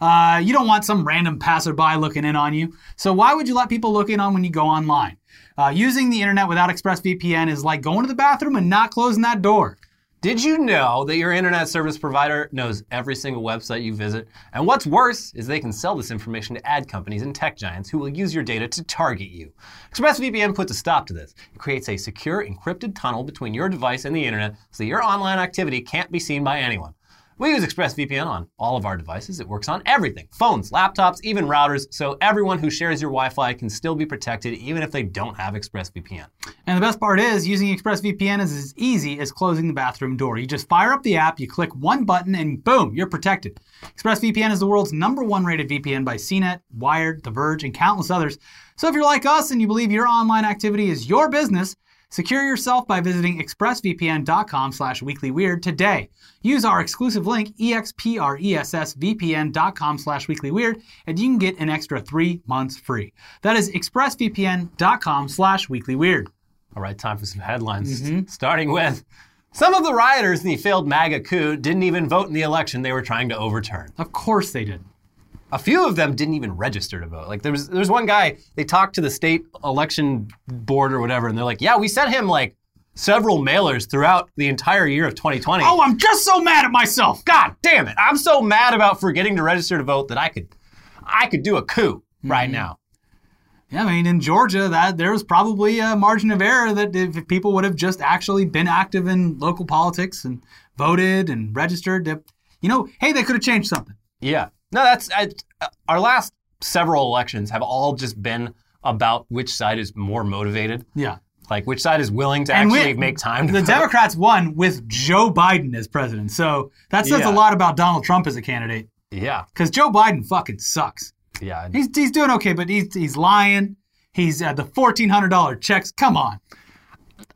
Uh, you don't want some random passerby looking in on you. So why would you let people look in on when you go online? Uh, using the internet without ExpressVPN is like going to the bathroom and not closing that door. Did you know that your internet service provider knows every single website you visit? And what's worse is they can sell this information to ad companies and tech giants who will use your data to target you. ExpressVPN puts a stop to this. It creates a secure, encrypted tunnel between your device and the internet so that your online activity can't be seen by anyone. We use ExpressVPN on all of our devices. It works on everything phones, laptops, even routers, so everyone who shares your Wi Fi can still be protected even if they don't have ExpressVPN. And the best part is, using ExpressVPN is as easy as closing the bathroom door. You just fire up the app, you click one button, and boom, you're protected. ExpressVPN is the world's number one rated VPN by CNET, Wired, The Verge, and countless others. So if you're like us and you believe your online activity is your business, secure yourself by visiting expressvpn.com slash weeklyweird today. Use our exclusive link, expressvpn.com slash weeklyweird, and you can get an extra three months free. That is expressvpn.com slash weeklyweird. All right, time for some headlines. Mm-hmm. Starting with some of the rioters in the failed MAGA coup didn't even vote in the election they were trying to overturn. Of course they did. A few of them didn't even register to vote. Like there was there was one guy, they talked to the state election board or whatever, and they're like, yeah, we sent him like several mailers throughout the entire year of 2020. Oh, I'm just so mad at myself. God damn it. I'm so mad about forgetting to register to vote that I could I could do a coup right mm-hmm. now. Yeah, I mean, in Georgia, that there was probably a margin of error that if people would have just actually been active in local politics and voted and registered, that, you know, hey, they could have changed something. Yeah. No, that's I, uh, our last several elections have all just been about which side is more motivated. Yeah. Like which side is willing to And actually we- make time to The vote. Democrats won with Joe Biden as president. So that says Yeah. a lot about Donald Trump as a candidate. Yeah. Because Joe Biden fucking sucks. Yeah. He's, he's doing okay, but he's, he's lying. He's at the $1,400 checks. Come on.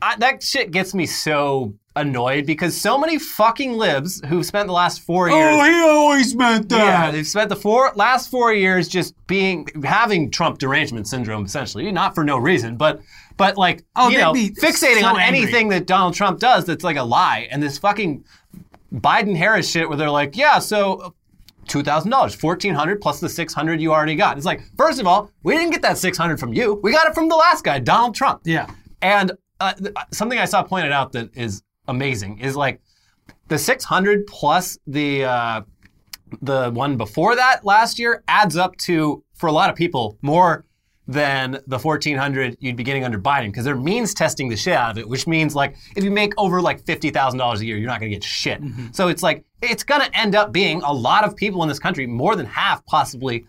I, that shit gets me so annoyed because so many fucking libs who've spent the last four years Oh, he always meant that. Yeah, they've spent the four last four years just being having Trump derangement syndrome, essentially, not for no reason, but but like Oh, you know, fixating so on angry. anything that Donald Trump does that's like a lie, and this fucking Biden Harris shit where they're like, yeah, so. Two thousand dollars, fourteen hundred plus the six hundred you already got. It's like, first of all, we didn't get that six hundred from you. We got it from the last guy, Donald Trump. Yeah. And uh, th- something I saw pointed out that is amazing is like the 600 plus the uh, the one before that last year adds up to for a lot of people more than the 1400 you'd be getting under Biden because they're means testing the shit out of it, which means like if you make over like $50,000 a year, you're not going to get shit. So it's like it's going to end up being a lot of people in this country, more than half possibly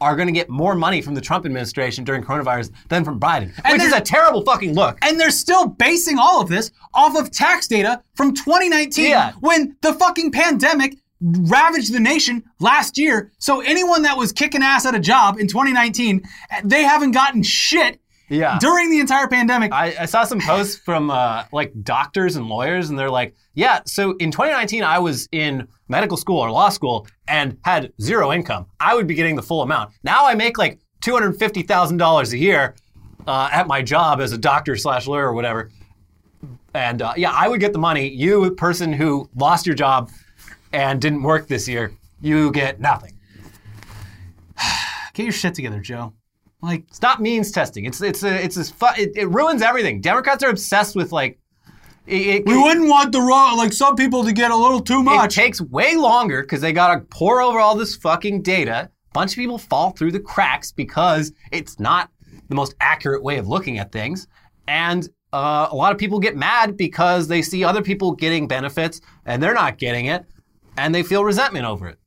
are going to get more money from the Trump administration during coronavirus than from Biden, which is a terrible fucking look. And they're still basing all of this off of tax data from 2019 Yeah. when the fucking pandemic ravaged the nation last year. So anyone that was kicking ass at a job in 2019, they haven't gotten shit Yeah. during the entire pandemic. I, I saw some posts *laughs* from uh, like doctors and lawyers, and they're like, "Yeah, so in 2019, I was in medical school or law school and had zero income. I would be getting the full amount. Now I make like two hundred fifty thousand dollars a year uh, at my job as a doctor slash lawyer or whatever. And uh, yeah, I would get the money. You, person who lost your job and didn't work this year, you get nothing. *sighs* Get your shit together, Joe. Like, Stop means testing. It's it's a, it's this fu- it, it ruins everything. Democrats are obsessed with like. It, it- we wouldn't want the wrong, like some people to get a little too much. It takes way longer because they gotta pore over all this fucking data. A bunch of people fall through the cracks because it's not the most accurate way of looking at things. And uh, a lot of people get mad because they see other people getting benefits and they're not getting it, and they feel resentment over it.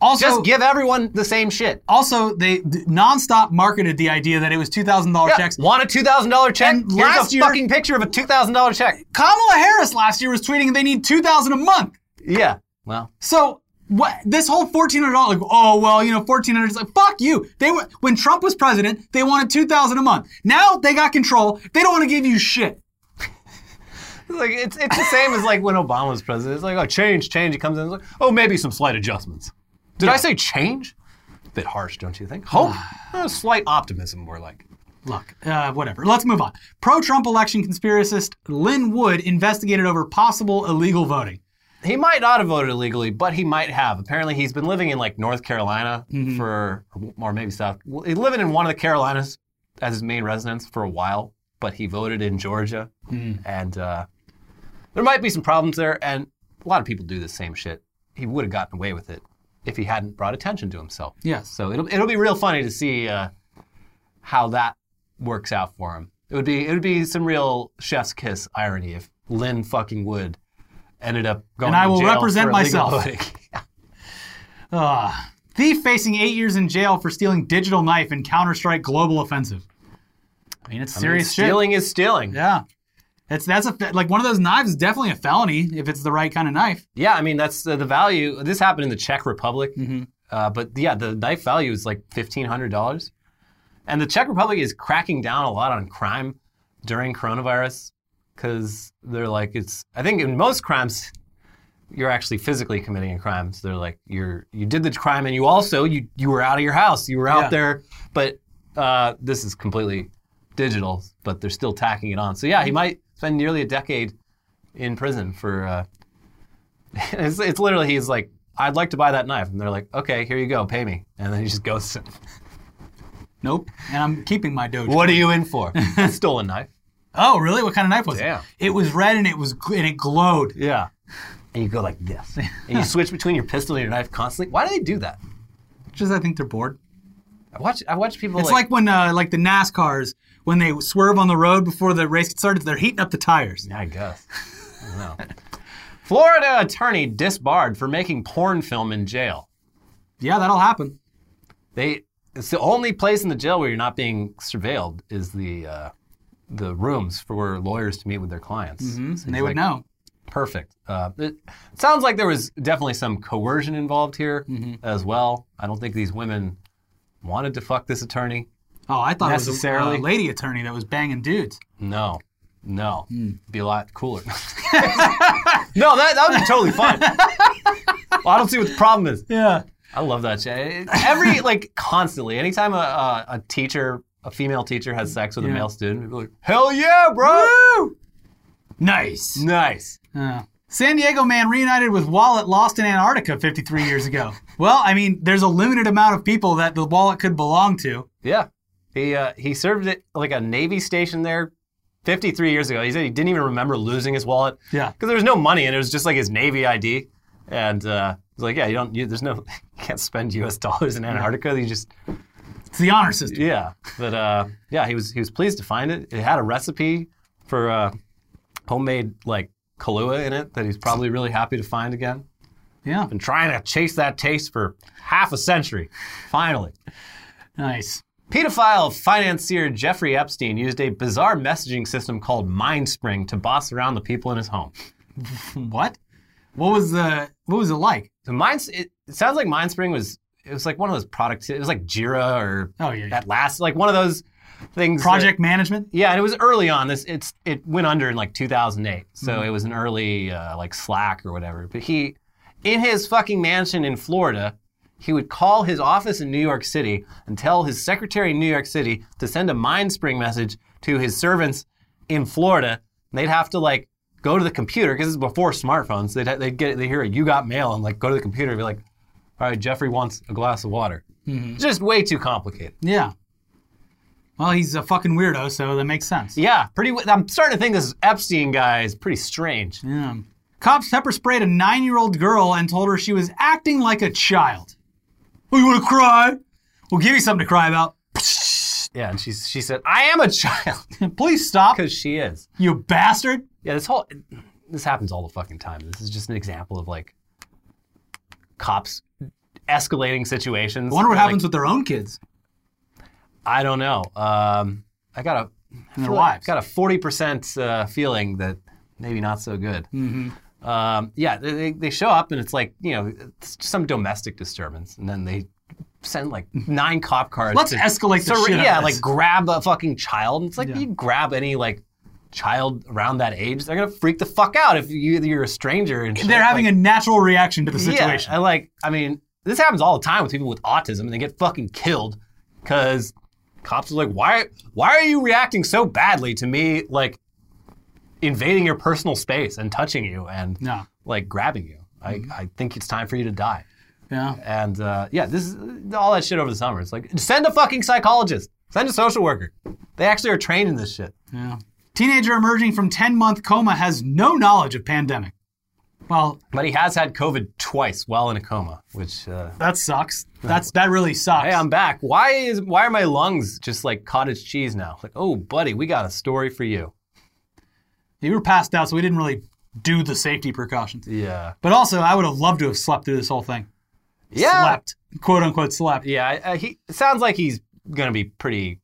Also, Just give everyone the same shit. also they d- nonstop marketed the idea that it was $2,000 Yeah, checks. Want a two thousand dollar check? And Here's last a year- fucking picture of a two thousand dollar check. Kamala Harris last year was tweeting they need 2000 a month. Yeah. Well, So what this whole fourteen hundred dollars, like, oh well, you know, fourteen hundred is like fuck you. They were when Trump was president, they wanted two thousand a month. Now they got control. They don't want to give you shit. *laughs* like it's it's the same as like when Obama was president. It's like oh change, change. It comes in it's like oh maybe some slight adjustments. Did I say change? A Bit harsh, don't you think? Hope, Uh, slight optimism, more like. Look, uh, whatever. Let's move on. Pro-Trump election conspiracist Lin Wood investigated over possible illegal voting. He might not have voted illegally, but he might have. Apparently, he's been living in like North Carolina for, or maybe South. He's living in one of the Carolinas as his main residence for a while, but he voted in Georgia, and uh, there might be some problems there. And a lot of people do the same shit. He would have gotten away with it if he hadn't brought attention to himself. Yes. So it'll it'll be real funny to see uh, how that works out for him. It would be it would be some real chef's kiss irony if Lin fucking Wood ended up going. And I will represent myself. Uh, *laughs* thief facing eight years in jail for stealing digital knife in Counter Strike Global Offensive. I mean, it's I mean, serious shit. stealing is stealing. Yeah. It's that's a like one of those knives is definitely a felony if it's the right kind of knife. Yeah, I mean that's uh, the value. This happened in the Czech Republic, uh, but yeah, the knife value is like fifteen hundred dollars, and the Czech Republic is cracking down a lot on crime during coronavirus because they're like it's. I think in most crimes, you're actually physically committing a crime. So they're like you're you did the crime and you also you you were out of your house, you were out Yeah. there, but uh, this is completely digital, but they're still tacking it on. So yeah, he might spend nearly a decade in prison for. Uh, *laughs* it's, it's literally he's like, I'd like to buy that knife, and they're like, okay, here you go, pay me, and then he just goes. *laughs* Nope. And I'm keeping my Doge. what are you in for? *laughs* A stolen knife. Oh, really? What kind of knife was Damn. it? It was red and it was gl- and it glowed. Yeah. And you go like this, and you switch between your pistol and your knife constantly. Why do they do that? Just I think they're bored. I watch. I watch people. It's like, when uh, like the NASCARs when they swerve on the road before the race gets started, they're heating up the tires. Yeah, I guess. I don't know. *laughs* Florida attorney disbarred for making porn film in jail. Yeah, that'll happen. They it's the only place in the jail where you're not being surveilled is the uh, the rooms for lawyers to meet with their clients. So and they would know. Perfect. Uh, it sounds like there was definitely some coercion involved here as well. I don't think these women wanted to fuck this attorney. Oh, I thought it was Necessarily. a uh, lady attorney that was banging dudes. No, no, be a lot cooler. *laughs* no, that that would be totally fine. *laughs* Well, I don't see what the problem is. Yeah. I love that shit. Every like constantly, anytime a, a, a teacher, a female teacher, has sex with a male student, people like, "Hell yeah, bro! Nice. Nice." Uh, San Diego man reunited with wallet lost in Antarctica 53 years ago. well, I mean, there's a limited amount of people that the wallet could belong to. Yeah, he uh, he served at like a navy station there. 53 years ago, he said he didn't even remember losing his wallet. Yeah. because there was no money and it was just like his navy ID. And uh, he's like, "Yeah, you don't. You, there's no. *laughs* You can't spend U.S. dollars in Antarctica. You just It's the honor system. Yeah, but uh, yeah, he was he was pleased to find it. It had a recipe for uh, homemade like Kahlua in it that he's probably really happy to find again. Yeah. Been trying to chase that taste for half a century. Finally, Nice. Pedophile financier Jeffrey Epstein used a bizarre messaging system called MindSpring to boss around the people in his home. *laughs* What? What was the what was it like? So Mind, it, it sounds like MindSpring was it was like one of those products. It was like Jira or Oh, yeah, yeah. at last like one of those things. that- Project management? Yeah, and it was early on. This it's it went under in like 2008, so Mm-hmm. it was an early uh, like Slack or whatever. But he, in his fucking mansion in Florida, he would call his office in New York City and tell his secretary in New York City to send a MindSpring message to his servants in Florida. And they'd have to like go to the computer because this is before smartphones. They'd they'd get they hear a you got mail and like go to the computer and be like, all right, Jeffrey wants a glass of water. Mm-hmm. Just way too complicated. Yeah. Well, he's a fucking weirdo, so that makes sense. Yeah, pretty. I'm starting to think this Epstein guy is pretty strange. Yeah. Cops pepper sprayed a nine year old girl and told her she was acting like a child. Oh, you want to cry? We'll give you something to cry about. Yeah, and she she said, "I am a child," *laughs* Please stop, because she is. you bastard. Yeah, this whole this happens all the fucking time. This is just an example of like cops escalating situations. I wonder what Like, happens with their own kids I don't know. Um, I got a their feel like- got a forty percent uh, feeling that maybe not so good. Mm-hmm. Um, yeah, they, they- show up and it's like you know some domestic disturbance, and then they send like nine cop cars. Let's to escalate the shit Yeah, like grab a fucking child. It's like Yeah. you grab any like child around that age, they're gonna freak the fuck out if you, you're a stranger. And shit. They're having like, a natural reaction to the yeah, situation. I like. I mean, this happens all the time with people with autism, and they get fucking killed because cops are like, "Why? Why are you reacting so badly to me? Like invading your personal space and touching you and No. like grabbing you? I, I think it's time for you to die." yeah. And uh, yeah, this is all that shit over the summer. It's like send a fucking psychologist, send a social worker. They actually are trained in this shit. Yeah. Teenager emerging from 10 month coma has no knowledge of pandemic. Well, But he has had COVID twice while in a coma, which. Uh, that sucks. That's that really sucks. Hey, I'm back. Why is why are my lungs just like cottage cheese now? Like, oh, buddy, we got a story for you. You were passed out, so we didn't really do the safety precautions. Yeah. But also, I would have loved to have slept through this whole thing. Yeah. Slept, quote unquote, slept. Yeah. I- he sounds like he's gonna be pretty.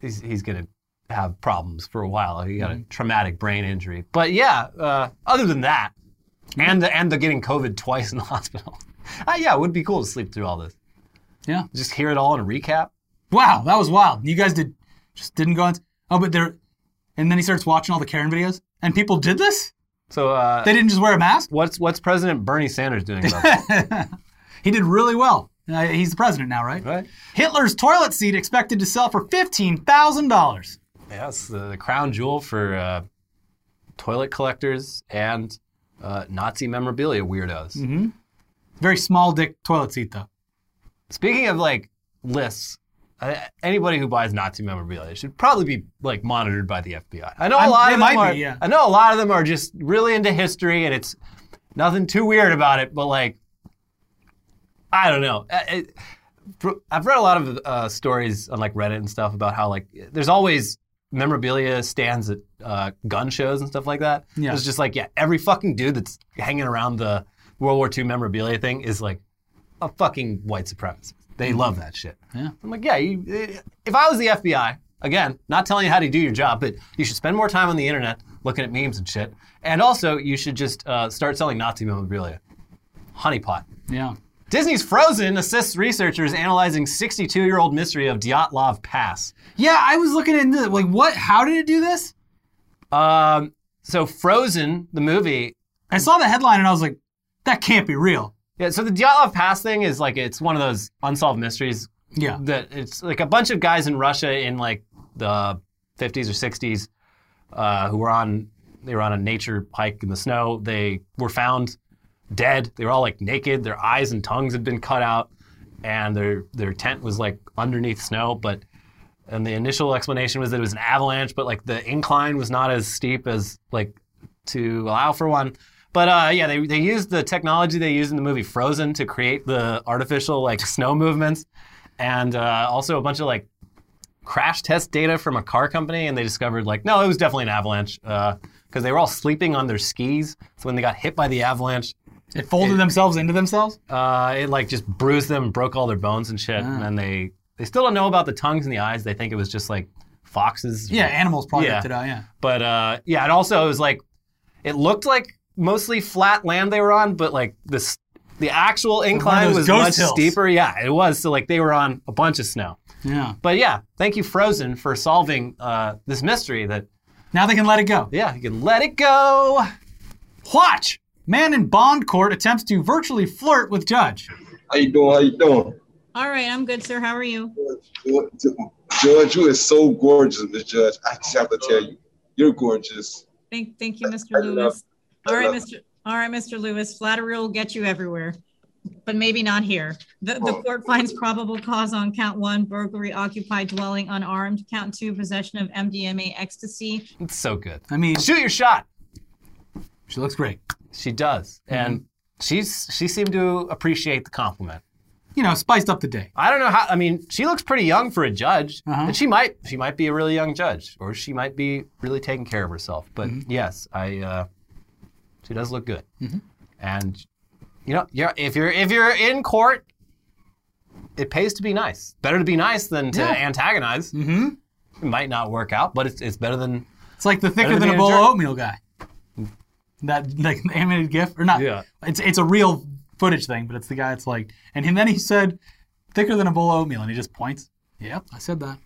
He's he's gonna have problems for a while. He got a traumatic brain injury. But yeah. Uh, other than that, and the and the getting COVID twice in the *laughs* hospital. Uh, yeah, it would be cool to sleep through all this. Yeah. Just hear it all in a recap. Wow, that was wild. You guys did just didn't go on. Oh, but they're. And then he starts watching all the Karen videos, and people did this. So, uh, They didn't just wear a mask. what's what's President Bernie Sanders doing about that? *laughs* He did really well. Uh, he's the president now, right? right? Hitler's toilet seat expected to sell for fifteen thousand dollars. Yeah, it's the, the crown jewel for uh, toilet collectors and uh, Nazi memorabilia weirdos. Mm-hmm. Very small dick toilet seat, though. Speaking of like lists, uh, anybody who buys Nazi memorabilia should probably be like monitored by the FBI. I know a I'm- lot they of them are. be, yeah. I know a lot of them are just really into history, and it's nothing too weird about it. But like, I don't know. It- I've read a lot of uh, stories on like Reddit and stuff about how like there's always memorabilia stands at uh, gun shows and stuff like that. Yeah. It's just like yeah, every fucking dude that's hanging around the World War II memorabilia thing is like a fucking white supremacist. They love that shit. Yeah. I'm like, yeah. You, eh, if I was the FBI, again, not telling you how to do your job, but you should spend more time on the internet looking at memes and shit. And also, you should just uh, start selling Nazi memorabilia. Honeypot. Yeah. Disney's Frozen assists researchers analyzing 62-year-old mystery of Dyatlov Pass. Yeah, I was looking into like what? How did it do this? Um, so Frozen, the movie, I saw the headline and I was like, that can't be real. Yeah. So the Dyatlov Pass thing is like it's one of those unsolved mysteries Yeah. that it's like a bunch of guys in Russia in like the 50s or 60s uh, who were on they were on a nature hike in the snow. They were found dead. They were all like naked. Their eyes and tongues had been cut out, and their their tent was like underneath snow. But and the initial explanation was that it was an avalanche, but like the incline was not as steep as like to allow for one. But uh, yeah, they, they used the technology they used in the movie Frozen to create the artificial like snow movements, and uh, also a bunch of like crash test data from a car company, and they discovered like no, it was definitely an avalanche because they were all sleeping on their skis. So when they got hit by the avalanche, It folded themselves into themselves. uh, it like just bruised them, broke all their bones and shit. And then they they still don't know about the tongues and the eyes. They think it was just like foxes. Yeah, animals probably Yeah. it out. Yeah. But uh, yeah, and also it was like it looked like mostly flat land they were on, but like this the actual incline was much hills. steeper. Yeah, it was. So like they were on a bunch of snow. Yeah. But yeah, thank you Frozen for solving uh, this mystery. That Now they can let it go. yeah, you can let it go. Watch! Man in bond court attempts to virtually flirt with judge. How you doing? How you doing? All right, I'm good, sir. How are you? Judge, you is so gorgeous, Miss Judge. I just have to tell you, you're gorgeous. Thank, thank you, Mr. I love- Lewis. I All right, love- Mr. All right, Mr. Lewis. Flattery will get you everywhere, but maybe not here. The, the Oh. court finds probable cause on count one, burglary, occupied dwelling, unarmed. Count two, possession of MDMA, ecstasy. It's so good. I mean, Shoot your shot. she looks great. She does, and she's she seemed to appreciate the compliment. You know, spiced up the day. I don't know how. I mean, she looks pretty young for a judge, Uh-huh. and she might she might be a really young judge, or she might be really taking care of herself. But yes, I uh, she does look good, and you know, you're, if you're if you're in court, it pays to be nice. Better to be nice than to Yeah. antagonize. Mm-hmm. It might not work out, but it's it's better than It's like the thicker Better than a bowl of oatmeal guy. That like the *laughs* animated GIF or not? Yeah. It's it's a real footage thing, but it's the guy that's like, and then he said, thicker than a bowl of oatmeal, and he just points. Yep, I said that.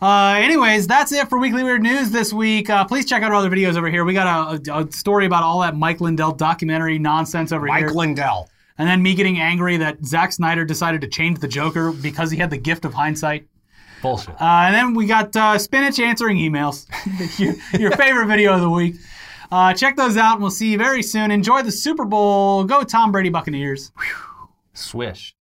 Uh, anyways, that's it for Weekly Weird News this week. Uh, please check out our other videos over here. We got a, a, a story about all that Mike Lindell documentary nonsense over here. Mike Lindell. And then me getting angry that Zack Snyder decided to change the Joker because he had the gift of hindsight. Bullshit. Uh, and then we got uh, Spinach answering emails, *laughs* your, your favorite video of the week. Uh, check those out, and we'll see you very soon. Enjoy the Super Bowl. Go Tom Brady Buccaneers. Swish.